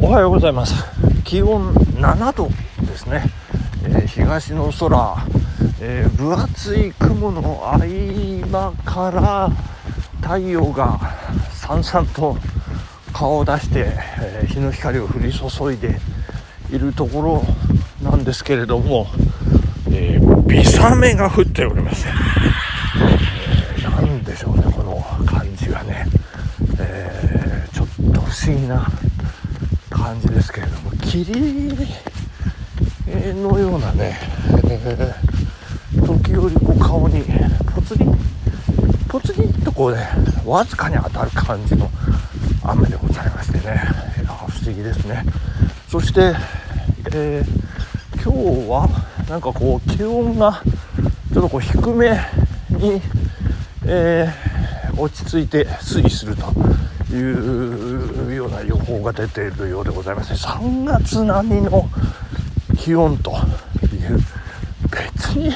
おはようございます。気温7度ですね、えー、東の空、えー、分厚い雲の合間から太陽がさんさんと顔を出して、えー、日の光を降り注いでいるところなんですけれども、えー、微雨が降っております、えー、なんでしょうねこの感じがね、えー、ちょっと不思議な感じですけれども霧のようなね、えー、時折こう顔にポツリポツリとこうねわずかに当たる感じの雨でございましてね不思議ですね。そして、えー、今日はなんかこう気温がちょっとこう低めに、えー、落ち着いて推移すると。いうような予報が出ているようでございます。ね3月並みの気温という。別に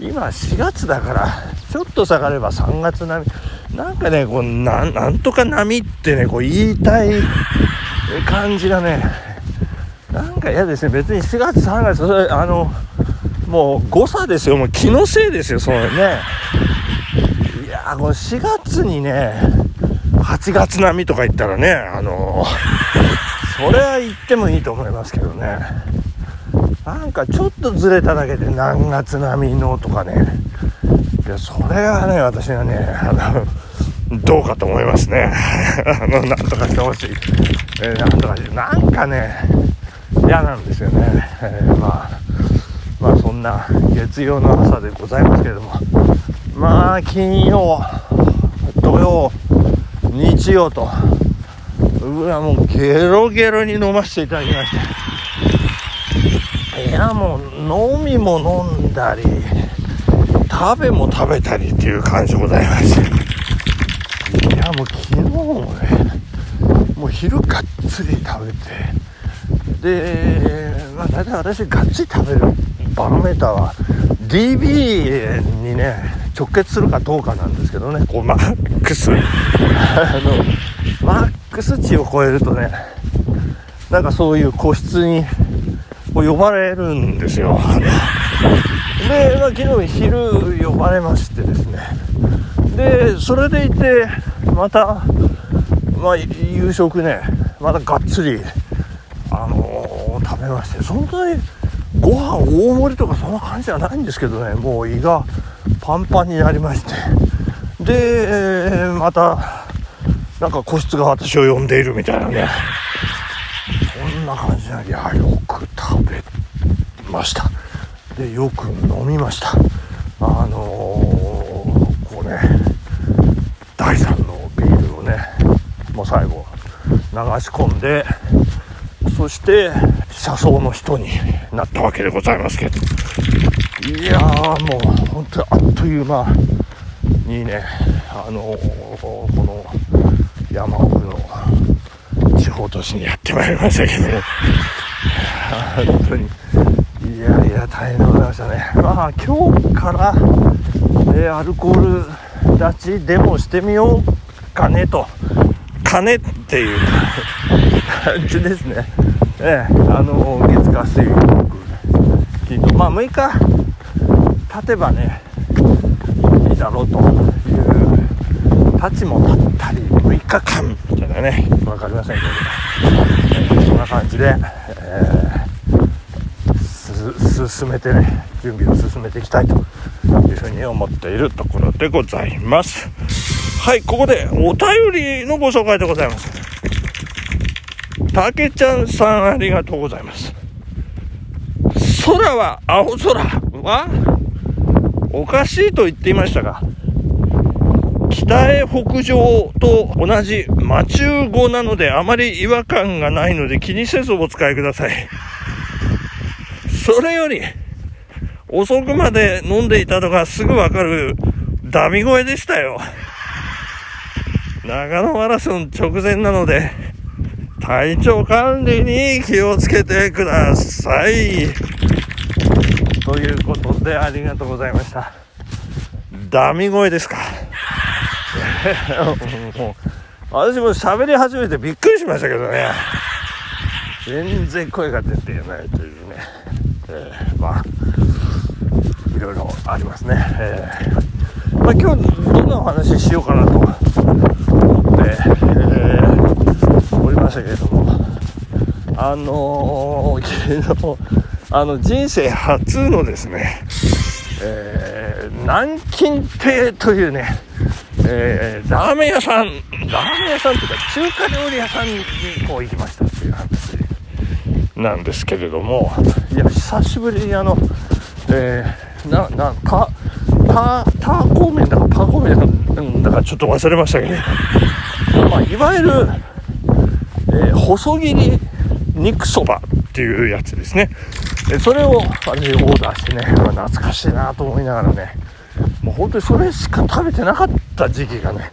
今4月だからちょっと下がれば3月並み。なんかねこうなんとか波ってねこう言いたい感じがねなんか嫌ですね。別に4月3月それあのもう誤差ですよ。もう気のせいですよそのね。いやこの4月にね8月並みとか言ったらねあのそれは言ってもいいと思いますけどね。なんかちょっとずれただけで何月並みのとかね。いやそれはね私はねあのどうかと思いますね。あのなんとかしてほしい、なんとかしてなんかね嫌なんですよね、えー、まあまあそんな月曜の朝でございますけれども。まあ金曜土曜日曜と。うわもうゲロゲロに飲ませていただきましていやもう飲みも飲んだり食べも食べたりっていう感じでございまして。いやもう昨日もねもう昼がっつり食べてで、まあ、大体私がっつり食べるバロメーターは DB にね直結するかどうかなんですけどね。こうマックス。あのマックス値を超えるとねなんかそういう個室にこう呼ばれるんですよ。で、まあ、昨日昼呼ばれましてですね。でそれでいてまた、まあ、夕食ねまたがっつりあのー、食べましてそんなにご飯大盛りとかそんな感じじゃないんですけどねもう胃がパンパンになりまして。で、またなんか個室が私を呼んでいるみたいなね。そんな感じでいやよく食べました。でよく飲みました。あのー、こうね第3のビールをねもう最後流し込んでそして車窓の人になったわけでございますけど。いやーもう本当にあっという間。にねあのー、この山奥の地方都市にやってまいりましたけども。本当に。いやいや大変でございましたね。まあ今日から、えー、アルコール立ちでもしてみようかねと。金っていう感じですね。ええあの月火水木金とまあ6日経てばねいいだろうという立ちも立ったり6日間みたいなね分かりませんけど、えー、そんな感じで、えー、進めてね準備を進めていきたいというふうに思っているところでございます。はいここでお便りのご紹介でございます。たけちゃんさんありがとうございます。空は青空はおかしいと言っていましたが北へ北上と同じマチュー語なのであまり違和感がないので気にせずお使いください。それより、遅くまで飲んでいたのがすぐわかるダミ声でしたよ。長野マラソン直前なので、体調管理に気をつけてください。ということで、ありがとうございました。ダミ声ですか。もう私も喋り始めてびっくりしましたけどね全然声が出てないというね、えー、まあいろいろありますね、えー、まあ、今日どんなお話ししようかなと思って、えー、おりましたけれどもあのー、昨日あの人生初のですね、えー、南京亭というねえー、ラーメン屋さん、ラーメン屋さんというか中華料理屋さんにこう行きましたっていう話なんですけれども、いや、久しぶりにあの、えー、な、な、た、た、ターコーメンだかパーコーメンだかちょっと忘れましたけど、まあ、いわゆる、えー、細切り肉そばっていうやつですね。それを私オーダーしてね、懐かしいなと思いながらね、もう本当にそれしか食べてなかった時期がね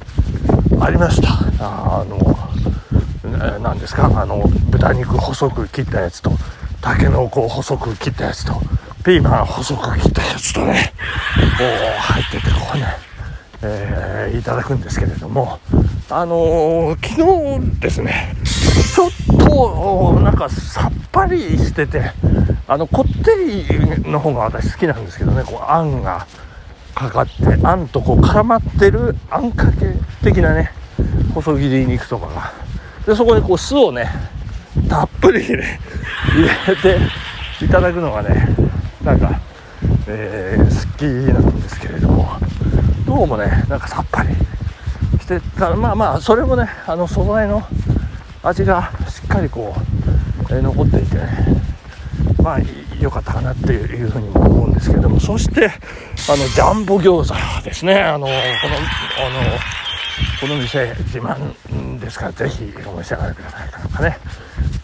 ありました。あの何ですか？あの豚肉細く切ったやつとたけのこ細く切ったやつとピーマン細く切ったやつとねお入っててこうね、えー、いただくんですけれども。あのー、昨日ですねちょっとなんかさっぱりしててあのこってりの方が私好きなんですけどね。こうあんがかかってあんとこう絡まってるあんかけ的なね細切り肉とかが。でそこにこう酢をねたっぷり入れ 入れていただくのがねなんか、えー、好きなんですけれども。どうもねなんかさっぱりしてた。まあまあそれもねあの素材の味がかりこう、えー、残っていてねまあ良かったかなっていうふうにも思うんですけどもそしてあのジャンボ餃子ですね。あのこのあのこの店自慢ですからぜひお召し上がりくださいとかね、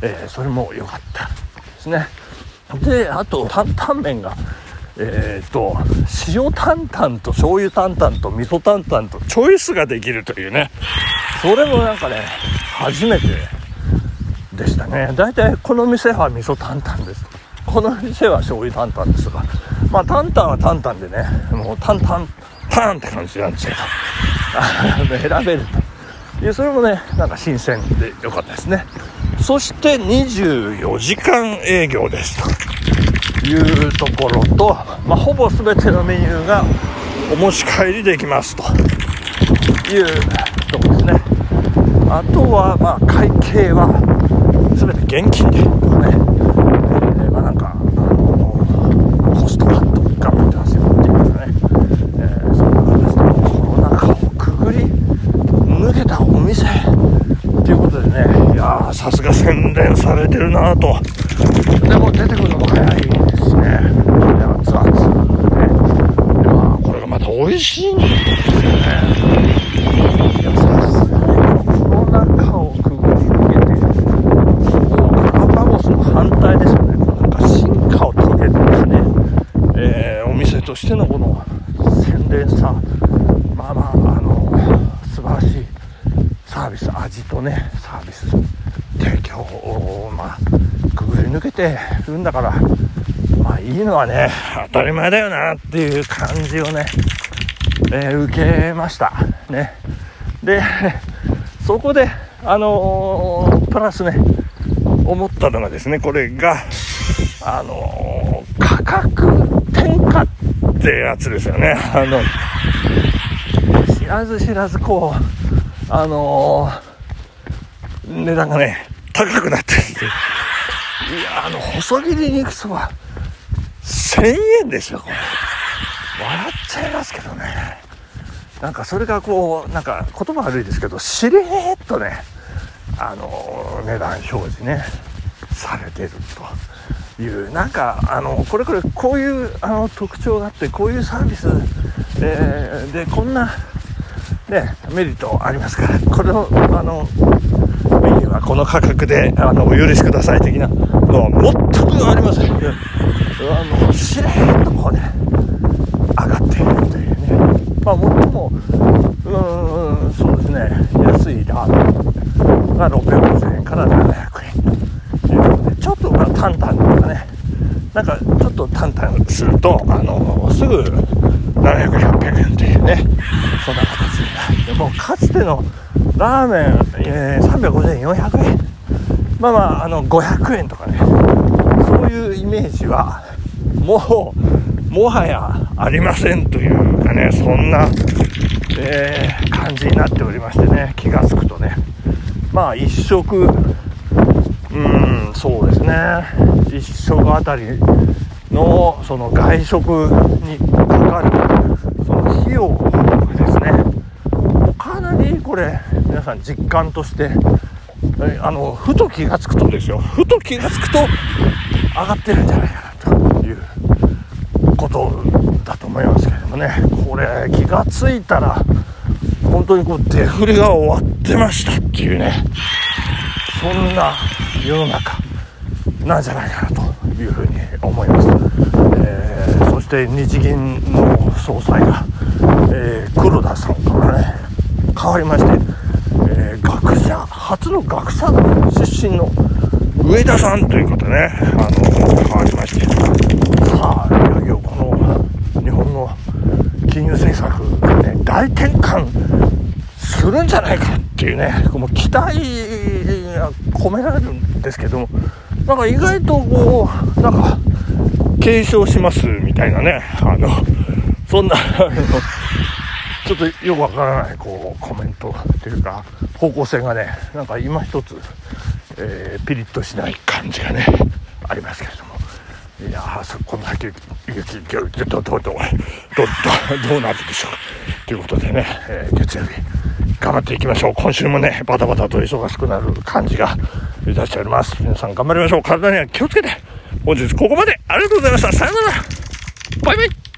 えー、それも良かったですね。であと担々麺がえーと、塩担々と醤油担々と味噌担々とチョイスができるというね。それもなんかね初めてね。大体この店は味噌担々です。この店は醤油担々ですが。まあ担々は担々でねもう担々パンって感じなんですけど。選べると。いうそれもねなんか新鮮でよかったですね。そして24時間営業ですと。いうところと、まあ、ほぼ全てのメニューがお持ち帰りできますと。いうところですね。あとはまあ会計は現金でとかね、えー、まあなんか、あのコストカット頑張ってますよっていうかね、えー、そんな形でコロナ禍をくぐり抜けたお店っていうことでねいやさすが洗練されてるなと。でも出てくるのも早いですしね熱々。ねでまあこれがまた美味しいんですよねいやさすがにコロナ禍をくぐり抜けてもうガラパゴスの反対ですよねこうなんか進化を遂げたね、えー、お店としてのこの洗練さまあまああの素晴らしいサービス味とねサービス提供をまあくぐり抜けてるんだからまあいいのはね当たり前だよなっていう感じをね、えー、受けました。ね。でそこであのー、プラスね思ったのがですねこれがあのー、価格転嫁ってやつですよね。あの知らず知らずこうあのー、値段がね高くなってるんでいやあの細切り肉そば1000円ですよこれ。笑っちゃいますけどね。なんかそれがこうなんか言葉悪いですけどしれーっとねあの値段表示ねされてると。いうなんかあのこれこれこういうあの特徴があってこういうサービス、えー、でこんな、ね、メリットありますからこれをあのメニューはこの価格であのお許しください的なのは全くありません。あのしれーっとこうね上がっているというね。まあ最もうんそうですね安いラーメンが650円から700円ということでちょっとまあタンタンとかねなんかちょっとタンタンするとあのすぐ700円600円というねそんな形でもかつてのラーメン、えー、350円400円まあまああの500円とかね。そういうイメージはもうもはやありませんというかねそんな、えー、感じになっておりましてね気が付くとね。まあ1食そうですね。1食あたりのその外食にかかるその費用ですね。かなりこれ皆さん実感としてあのふと気が付くとですよ。ふと気が付くと上がってるんじゃないかなということだと思いますけれどもね。これ気が付いたら本当にこうデフレが終わってましたっていうね。そんな世の中なんじゃないかなというふうに思います、えー、そして日銀の総裁が、えー、黒田さんからね変わりまして、えー、学者初の学者出身の上田さんということでね、あの変わりまして。さあいよいよこの日本の金融政策がね大転換するんじゃないかっていうねもう期待が込められるんですけどもなんか意外とこうなんか継承しますみたいなねあのそんなちょっとよくわからないこうコメントというか方向性がねなんか今一つ、えー、ピリッとしない感じがねありますけれども。いやーこの先どどどどどどどうなるでしょうということでね、えー、月曜日頑張っていきましょう。今週もねバタバタと忙しくなる感じがいたしております。皆さん頑張りましょう。体には気をつけて。本日ここまで。ありがとうございました。さよなら。バイバイ。